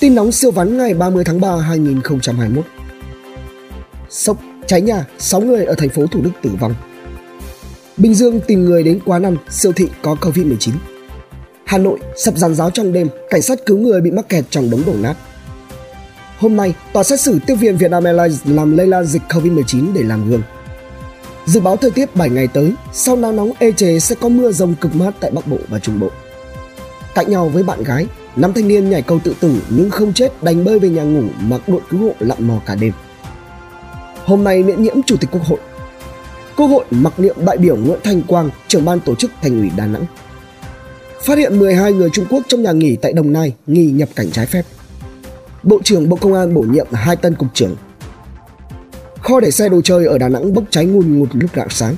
Tin nóng siêu vắn ngày 30 tháng 3 2021. Sốc cháy nhà, 6 người ở thành phố Thủ Đức tử vong. Bình Dương tìm người đến quán ăn, siêu thị có Covid-19. Hà Nội sập giàn giáo trong đêm, cảnh sát cứu người bị mắc kẹt trong đống đổ nát. Hôm nay, tòa xét xử tiếp viên Vietnam Airlines làm lây lan dịch Covid-19 để làm gương. Dự báo thời tiết 7 ngày tới, sau nắng nóng ê chề sẽ có mưa rông cực mát tại Bắc Bộ và Trung Bộ. Cạnh nhau với bạn gái, năm thanh niên nhảy cầu tự tử nhưng không chết đành bơi về nhà ngủ mặc đội cứu hộ lặn mò cả đêm. Hôm nay miễn nhiễm Chủ tịch Quốc hội. Quốc hội mặc niệm đại biểu Nguyễn Thành Quang, trưởng ban tổ chức Thành ủy Đà Nẵng. Phát hiện 12 người Trung Quốc trong nhà nghỉ tại Đồng Nai nghi nhập cảnh trái phép. Bộ trưởng Bộ Công an bổ nhiệm hai tân cục trưởng. Kho để xe đồ chơi ở Đà Nẵng bốc cháy ngùn ngụt lúc rạng sáng.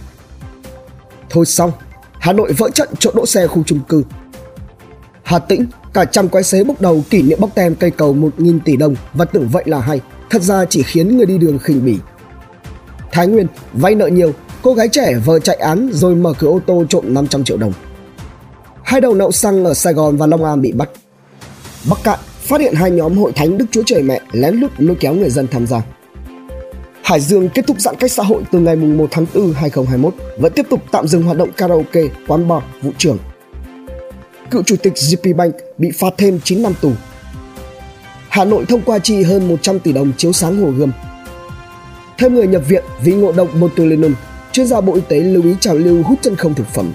Thôi xong, Hà Nội vỡ trận chỗ đỗ xe khu chung cư. Hà Tĩnh, cả trăm quái xế bốc đầu kỷ niệm bóc tem cây cầu 1.000 tỷ đồng và tưởng vậy là hay, thật ra chỉ khiến người đi đường khinh bỉ. Thái Nguyên, vay nợ nhiều, cô gái trẻ vờ chạy án rồi mở cửa ô tô trộm 500 triệu đồng. Hai đầu nậu xăng ở Sài Gòn và Long An bị bắt. Bắc Cạn phát hiện hai nhóm hội thánh Đức Chúa Trời Mẹ lén lút lôi kéo người dân tham gia. Hải Dương kết thúc giãn cách xã hội từ ngày 1 tháng 4 2021 vẫn tiếp tục tạm dừng hoạt động karaoke, quán bar, vũ trường. Cựu chủ tịch GP Bank bị phạt thêm 9 năm tù. Hà Nội thông qua chi hơn 100 tỷ đồng chiếu sáng Hồ Gươm. Thêm người nhập viện vì ngộ độc botulinum, chuyên gia Bộ Y tế lưu ý trào lưu hút chân không thực phẩm.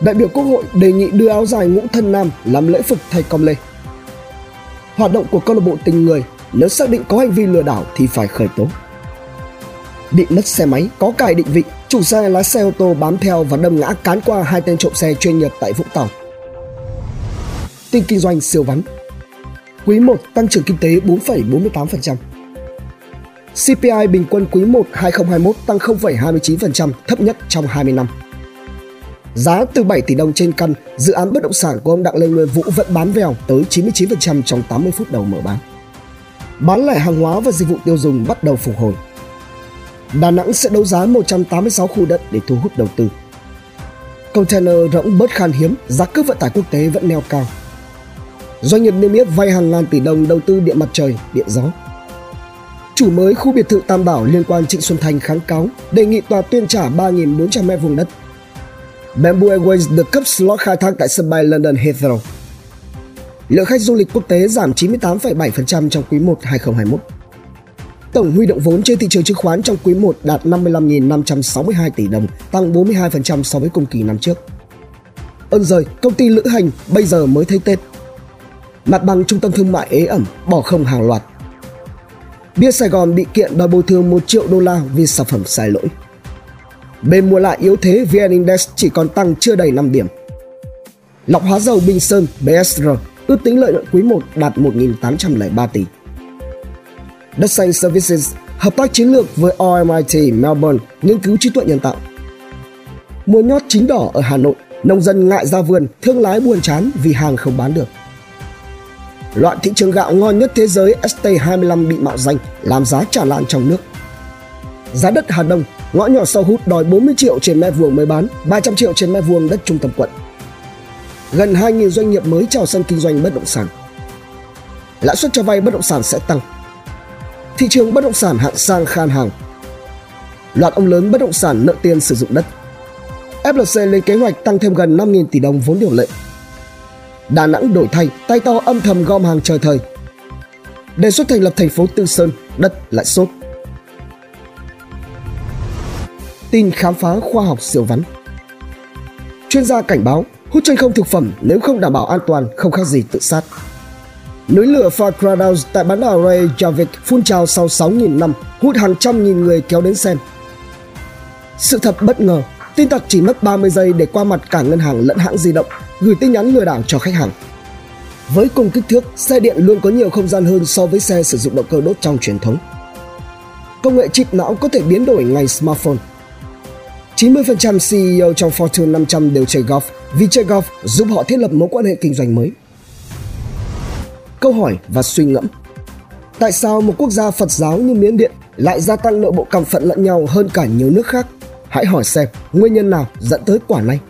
Đại biểu Quốc hội đề nghị đưa áo dài ngũ thân nam làm lễ phục thay com lê. Hoạt động của câu lạc bộ tình người nếu xác định có hành vi lừa đảo thì phải khởi tố. Bị mất xe máy, có cài định vị, chủ xe lái xe ô tô bám theo và đâm ngã cán qua hai tên trộm xe chuyên nghiệp tại Vũng Tàu. Tin kinh doanh siêu vắn. Quý 1 tăng trưởng kinh tế 4,48%. CPI bình quân quý 1 2021 tăng 0,29%, thấp nhất trong 20 năm. Giá từ 7 tỷ đồng trên căn, dự án bất động sản của ông Đặng Lê Nguyên Vũ vẫn bán vèo tới 99% trong 80 phút đầu mở bán. Bán lẻ hàng hóa và dịch vụ tiêu dùng bắt đầu phục hồi. Đà Nẵng sẽ đấu giá 186 khu đất để thu hút đầu tư. Container rỗng bớt khan hiếm, giá cước vận tải quốc tế vẫn neo cao. Doanh nghiệp niêm yết vay hàng ngàn tỷ đồng đầu tư điện mặt trời, điện gió. Chủ mới khu biệt thự Tam Bảo liên quan Trịnh Xuân Thành kháng cáo đề nghị tòa tuyên trả 3.400 m vùng đất Bamboo Airways được cấp slot khai thác tại sân bay London Heathrow. Lượng khách du lịch quốc tế giảm 98,7% trong quý 1 2021. Tổng huy động vốn trên thị trường chứng khoán trong quý 1 đạt 55.562 tỷ đồng, tăng 42% so với cùng kỳ năm trước. Ơn rời, công ty lữ hành bây giờ mới thấy Tết. Mặt bằng trung tâm thương mại ế ẩm, bỏ không hàng loạt. Bia Sài Gòn bị kiện đòi bồi thường 1 triệu đô la vì sản phẩm sai lỗi. Bên mua lại yếu thế VN Index chỉ còn tăng chưa đầy 5 điểm. Lọc hóa dầu Bình Sơn BSR ước tính lợi nhuận quý 1 đạt 1.803 tỷ. Đất xanh Services hợp tác chiến lược với RMIT Melbourne nghiên cứu trí tuệ nhân tạo. Mùa nhót chín đỏ ở Hà Nội, nông dân ngại ra vườn, thương lái buồn chán vì hàng không bán được. Loại thị trường gạo ngon nhất thế giới ST25 bị mạo danh, làm giá tràn lan trong nước. Giá đất Hà Đông Ngõ nhỏ sau hút đòi 40 triệu trên mét vuông mới bán, 300 triệu trên mét vuông đất trung tâm quận. Gần 2.000 doanh nghiệp mới chào sân kinh doanh bất động sản. Lãi suất cho vay bất động sản sẽ tăng. Thị trường bất động sản hạng sang khan hàng. Loạt ông lớn bất động sản nợ tiền sử dụng đất. FLC lên kế hoạch tăng thêm gần 5.000 tỷ đồng vốn điều lệ. Đà Nẵng đổi thay, tay to âm thầm gom hàng chờ thời. Đề xuất thành lập thành phố Tư Sơn, đất lại sốt tin khám phá khoa học siêu vắn. Chuyên gia cảnh báo hút chân không thực phẩm nếu không đảm bảo an toàn không khác gì tự sát. Núi lửa Fakradows tại bán đảo Reykjavik phun trào sau 6.000 năm, hút hàng trăm nghìn người kéo đến xem. Sự thật bất ngờ, tin tặc chỉ mất 30 giây để qua mặt cả ngân hàng lẫn hãng di động, gửi tin nhắn lừa đảo cho khách hàng. Với cùng kích thước, xe điện luôn có nhiều không gian hơn so với xe sử dụng động cơ đốt trong truyền thống. Công nghệ chip não có thể biến đổi ngay smartphone, 90% CEO trong Fortune 500 đều chơi golf vì chơi golf giúp họ thiết lập mối quan hệ kinh doanh mới. Câu hỏi và suy ngẫm Tại sao một quốc gia Phật giáo như Miến Điện lại gia tăng nội bộ căm phận lẫn nhau hơn cả nhiều nước khác? Hãy hỏi xem nguyên nhân nào dẫn tới quả này.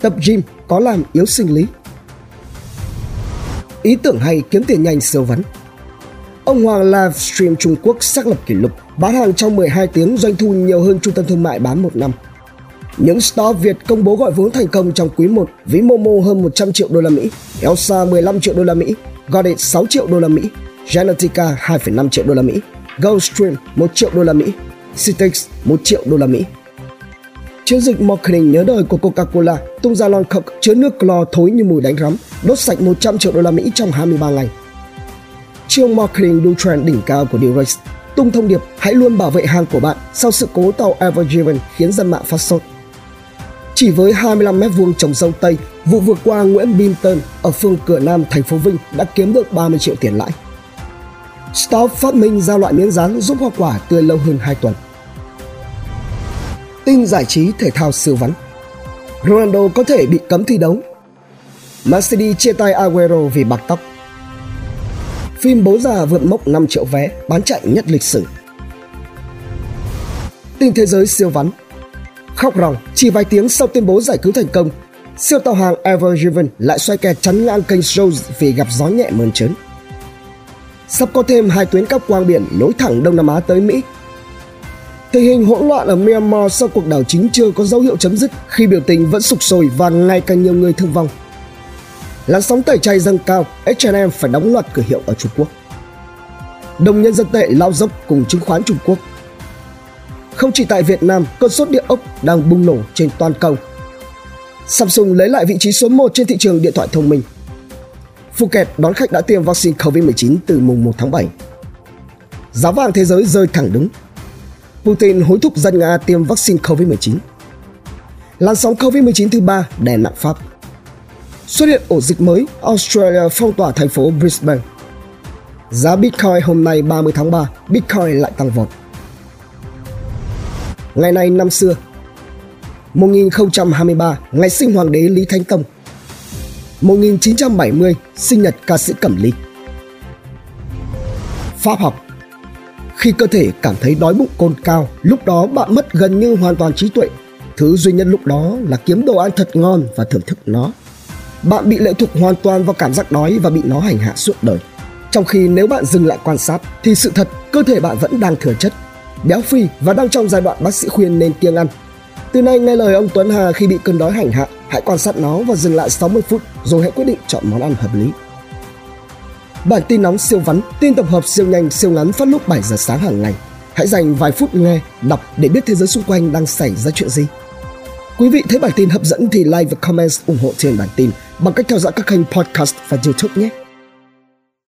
Tập gym có làm yếu sinh lý? Ý tưởng hay kiếm tiền nhanh siêu vấn. Ông Hoàng livestream Trung Quốc xác lập kỷ lục bán hàng trong 12 tiếng doanh thu nhiều hơn trung tâm thương mại bán một năm. Những store Việt công bố gọi vốn thành công trong quý 1, ví Momo hơn 100 triệu đô la Mỹ, Elsa 15 triệu đô la Mỹ, Godit 6 triệu đô la Mỹ, Genetica 2,5 triệu đô la Mỹ, GoStream 1 triệu đô la Mỹ, Citex 1 triệu đô la Mỹ. Chiến dịch marketing nhớ đời của Coca-Cola tung ra lon Coke chứa nước clo thối như mùi đánh rắm, đốt sạch 100 triệu đô la Mỹ trong 23 ngày. Chiêu marketing đu trend đỉnh cao của Durace tung thông điệp hãy luôn bảo vệ hàng của bạn sau sự cố tàu Evergiven khiến dân mạng phát sốt. Chỉ với 25 mét vuông trồng dâu tây, vụ vừa qua Nguyễn Binton ở phường Cửa Nam, thành phố Vinh đã kiếm được 30 triệu tiền lãi. Stop phát minh ra loại miếng dán giúp hoa quả tươi lâu hơn 2 tuần. Tin giải trí thể thao siêu vắn Ronaldo có thể bị cấm thi đấu Mercedes chia tay Aguero vì bạc tóc Phim Bố già vượt mốc 5 triệu vé, bán chạy nhất lịch sử. Tin thế giới siêu vắn Khóc ròng, chỉ vài tiếng sau tuyên bố giải cứu thành công, siêu tàu hàng Evergiven lại xoay kè chắn ngang kênh Rose vì gặp gió nhẹ mơn trớn. Sắp có thêm hai tuyến cáp quang biển nối thẳng Đông Nam Á tới Mỹ. Tình hình hỗn loạn ở Myanmar sau cuộc đảo chính chưa có dấu hiệu chấm dứt khi biểu tình vẫn sụp sôi và ngày càng nhiều người thương vong. Làn sóng tẩy chay dâng cao, H&M phải đóng loạt cửa hiệu ở Trung Quốc. Đồng nhân dân tệ lao dốc cùng chứng khoán Trung Quốc. Không chỉ tại Việt Nam, cơn sốt địa ốc đang bùng nổ trên toàn cầu. Samsung lấy lại vị trí số 1 trên thị trường điện thoại thông minh. Phuket đón khách đã tiêm vaccine COVID-19 từ mùng 1 tháng 7. Giá vàng thế giới rơi thẳng đứng. Putin hối thúc dân Nga tiêm vaccine COVID-19. Làn sóng COVID-19 thứ ba đè nặng Pháp. Xuất hiện ổ dịch mới, Australia phong tỏa thành phố Brisbane. Giá Bitcoin hôm nay 30 tháng 3, Bitcoin lại tăng vọt. Ngày nay năm xưa 1023, ngày sinh hoàng đế Lý Thánh Tông. 1970, sinh nhật ca sĩ Cẩm Ly. Pháp học. Khi cơ thể cảm thấy đói bụng cồn cao, lúc đó bạn mất gần như hoàn toàn trí tuệ. Thứ duy nhất lúc đó là kiếm đồ ăn thật ngon và thưởng thức nó. Bạn bị lệ thuộc hoàn toàn vào cảm giác đói và bị nó hành hạ suốt đời. Trong khi nếu bạn dừng lại quan sát thì sự thật cơ thể bạn vẫn đang thừa chất, béo phì và đang trong giai đoạn bác sĩ khuyên nên kiêng ăn. Từ nay nghe lời ông Tuấn Hà khi bị cơn đói hành hạ, hãy quan sát nó và dừng lại 60 phút rồi hãy quyết định chọn món ăn hợp lý. Bản tin nóng siêu vắn, tin tập hợp siêu nhanh, siêu ngắn phát lúc 7 giờ sáng hàng ngày. Hãy dành vài phút nghe, đọc để biết thế giới xung quanh đang xảy ra chuyện gì. Quý vị thấy bản tin hấp dẫn thì like và comment ủng hộ trên bản tin bằng cách theo dõi các kênh podcast và YouTube nhé.